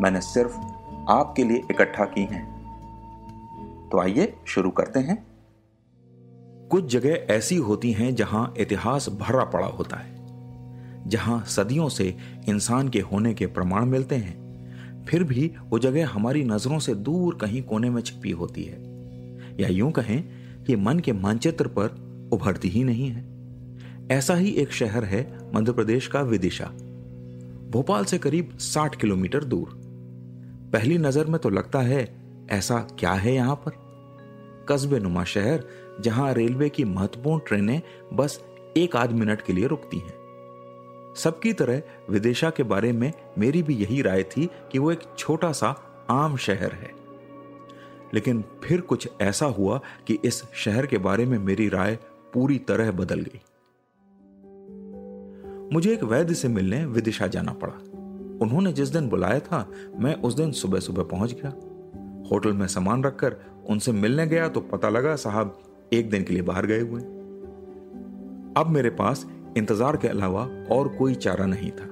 मैंने सिर्फ़ आपके लिए इकट्ठा की हैं। तो आइए शुरू करते हैं। कुछ जगह ऐसी होती हैं जहाँ इतिहास भरा पड़ा होता है, जहाँ सदियों से इंसान के होने के प्रमाण मिलते हैं। फिर भी वो जगह हमारी नज़रों से दूर कहीं कोने में छिपी होती है। या यूँ कहें कि मन के मानचित्र पर उभरती ही नहीं है। ऐसा ही एक शहर है मध्य प्रदेश का विदिशा। भोपाल से करीब 60 किलोमीटर दूर। पहली नज़र में तो लगता है, ऐसा क्या है यहाँ पर? कस्बे नुमा शहर, जहाँ रेलवे की महत्वपूर्ण ट्रेनें बस एक आध मिनट के लिए रुकती हैं। सबकी तरह विदेशा के बारे में मेरी भी यही राय थी कि वो एक छोटा सा आम शहर है। लेकिन फिर कुछ ऐसा हुआ कि इस शहर के बारे में मेरी राय पूरी तरह बदल गई। मुझे एक वैद्य से मिलने विदिशा जाना पड़ा। उन्होंने जिस दिन बुलाया था, मैं उस दिन सुबह सुबह पहुँच गया। होटल में सामान रखकर उनसे मिलने गया तो पता लगा साहब एक दिन के लिए बाहर गए हुए अब मेरे पास इंतज़ार के अलावा और कोई चारा नहीं था।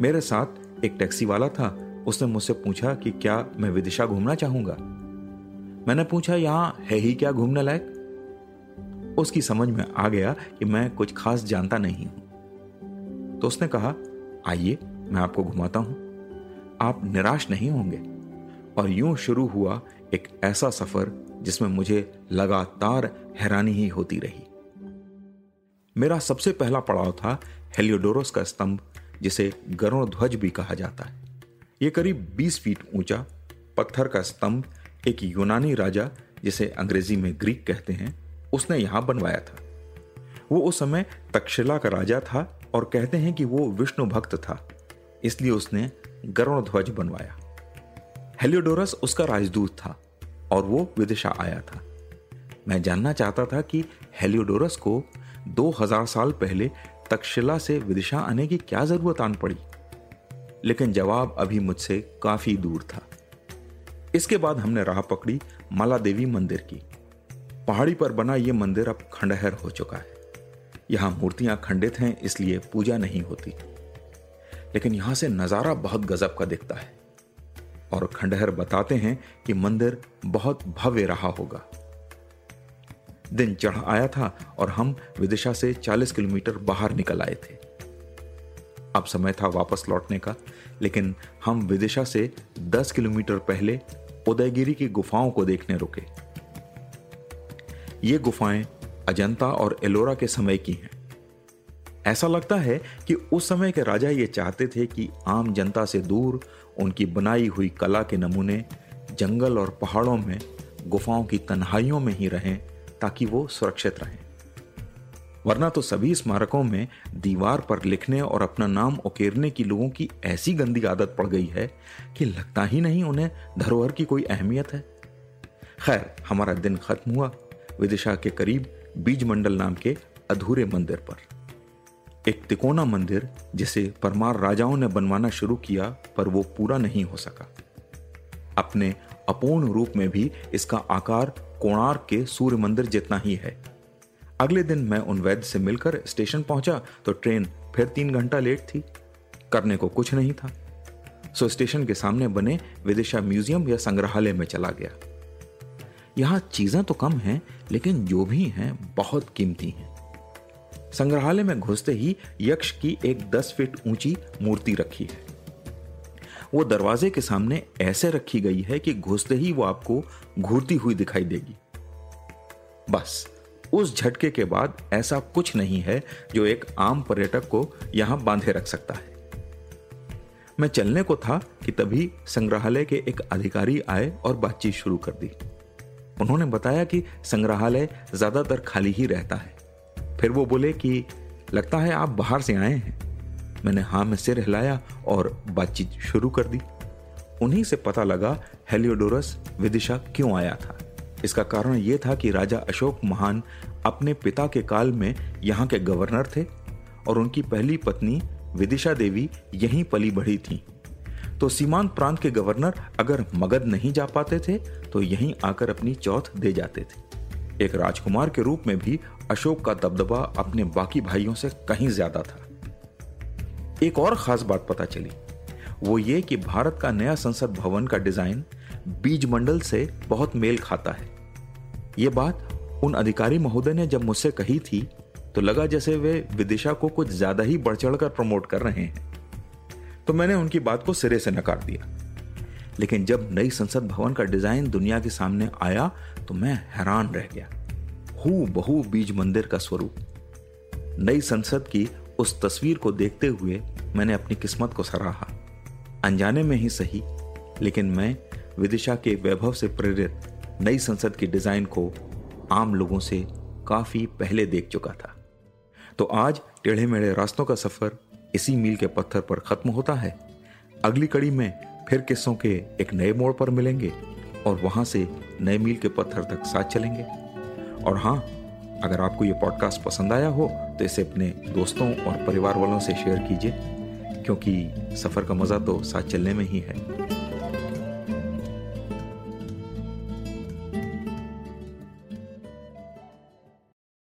मेरे साथ एक टैक्सी वाला था, उसने मुझसे पूछा कि क्या मैं विदिशा घूमना चाहूँगा? मैंने पूछा, यहाँ है ही क्या घूमने लायक? उसकी समझ में आ गया कि मैं कुछ खास जानता नहीं हूँ। तो उसने कहा, आइए मैं आपको घुमाता हूँ। आप निराश नहीं होंगे। और यूँ शुरू हुआ एक ऐसा सफ़र जिसमें मुझे लगातार हैरानी ही होती रही। मेरा सबसे पहला पड़ाव था हेलियोडोरस का स्तंभ, जिसे गरुण ध्वज भी कहा जाता है। यह करीब 20 फीट ऊँचा पत्थर का स्तंभ एक यूनानी राजा, जिसे अंग्रेज़ी में ग्रीक कहते हैं, उसने यहाँ बनवाया था। वो उस समय तक्षशिला का राजा था और कहते हैं कि वो विष्णु भक्त था। इसलिए उसने गरुण ध्वज बनवाया। हेलियोडोरस उसका राजदूत था और वो विदिशा आया था। मैं जानना चाहता था कि हेलियोडोरस को 2000 साल पहले तक्षशिला से विदिशा आने की क्या ज़रूरत आन पड़ी। लेकिन जवाब अभी मुझसे काफ़ी दूर था। इसके बाद हमने राह पकड़ी माला देवी मंदिर की। पहाड़ी पर बना यह मंदिर अब खंडहर हो चुका है। यहाँ मूर्तियाँ खंडित हैं, इसलिए पूजा नहीं होती। लेकिन यहाँ से नज़ारा बहुत गजब का दिखता है। और खंडहर बताते हैं कि मंदिर बहुत भव्य रहा होगा। दिन चढ़ आया था और हम विदिशा से 40 किलोमीटर बाहर निकल आए थे। अब समय था वापस लौटने का, लेकिन हम विदिशा से 10 किलोमीटर पहले उदयगिरी की गुफाओं को देखने रुके। ये गुफाएँ अजंता और एलोरा के समय की हैं। ऐसा लगता है कि उस समय के राजा ये चाहते थे कि आम जनता से दूर उनकी बनाई हुई कला के नमूने जंगल और पहाड़ों में, गुफाओं की तन्हाइयों में ही रहें, ताकि वो सुरक्षित रहें। वरना तो सभी स्मारकों में दीवार पर लिखने और अपना नाम उकेरने की लोगों की ऐसी गंदी आदत पड़ गई है कि लगता ही नहीं उन्हें धरोहर की कोई अहमियत है। खैर, हमारा दिन खत्म हुआ, विदिशा के करीब बीज मंडल नाम के अधूरे मंदिर पर। एक तिकोना मंदिर जिसे परमार राजाओं ने बनवाना शुरू किया, पर वो पूरा नहीं हो सका। अपने अपूर्ण रूप में भी इसका आकार कोणार्क के सूर्य मंदिर जितना ही है। अगले दिन मैं उन वैद्य से मिलकर स्टेशन पहुँचा तो ट्रेन फिर तीन घंटा लेट थी। करने को कुछ नहीं था। सो स्टेशन के सामने बने विदिशा म्यूज़ियम या संग्रहालय में चला गया। यहाँ चीज़ें तो कम हैं, लेकिन जो भी हैं बहुत कीमती हैं। संग्रहालय में घुसते ही यक्ष की एक दस फीट ऊँची मूर्ति रखी है। वो दरवाजे के सामने ऐसे रखी गई है कि घुसते ही वो आपको घूरती हुई दिखाई देगी। बस, उस झटके के बाद ऐसा कुछ नहीं है जो एक आम पर्यटक को यहाँ बांधे रख सकता है। मैं चलने को था कि तभी संग्रहालय के एक अधिकारी आए और बातचीत शुरू कर दी। उन्होंने बताया कि संग्रहालय ज़्यादातर खाली ही रहता है। फिर वो बोले कि, लगता है आप बाहर से आए हैं। मैंने हाँ में सिर हिलाया और बातचीत शुरू कर दी। उन्हीं से पता लगा, हेलियोडोरस विदिशा क्यों आया था? इसका कारण यह था कि राजा अशोक महान अपने पिता के काल में यहाँ के गवर्नर थे और उनकी पहली पत्नी विदिशा देवी यहीं पली बढ़ी थी। तो सीमांत प्रांत के गवर्नर अगर मगध नहीं जा पाते थे तो यहीं आकर अपनी चौथ दे जाते थे। एक राजकुमार के रूप में भी अशोक का दबदबा अपने बाकी भाइयों से कहीं ज़्यादा था। एक और खास बात पता चली, वो ये कि भारत का नया संसद भवन का डिज़ाइन बीज मंडल से बहुत मेल खाता है। ये बात उन अधिकारी महोदय ने जब मुझसे कही थी तो लगा जैसे वे विदिशा को कुछ ज़्यादा ही बढ़ चढ़ कर प्रमोट कर रहे हैं। तो मैंने उनकी बात को सिरे से नकार दिया। लेकिन जब नई संसद भवन का डिज़ाइन दुनिया के सामने आया तो मैं हैरान रह गया। हु बहु बीज मंदिर का स्वरूप। नई संसद की उस तस्वीर को देखते हुए मैंने अपनी किस्मत को सराहा। अनजाने में ही सही, लेकिन मैं विदिशा के वैभव से प्रेरित नई संसद की डिज़ाइन को आम लोगों से काफ़ी पहले देख चुका था। तो आज टेढ़े मेढ़े रास्तों का सफ़र इसी मील के पत्थर पर खत्म होता है। अगली कड़ी में फिर किस्सों के एक नए मोड़ पर मिलेंगे और वहाँ से नए मील के पत्थर तक साथ चलेंगे। और हाँ अगर आपको ये पॉडकास्ट पसंद आया हो तो इसे अपने दोस्तों और परिवार वालों से शेयर कीजिए, क्योंकि सफ़र का मज़ा तो साथ चलने में ही है।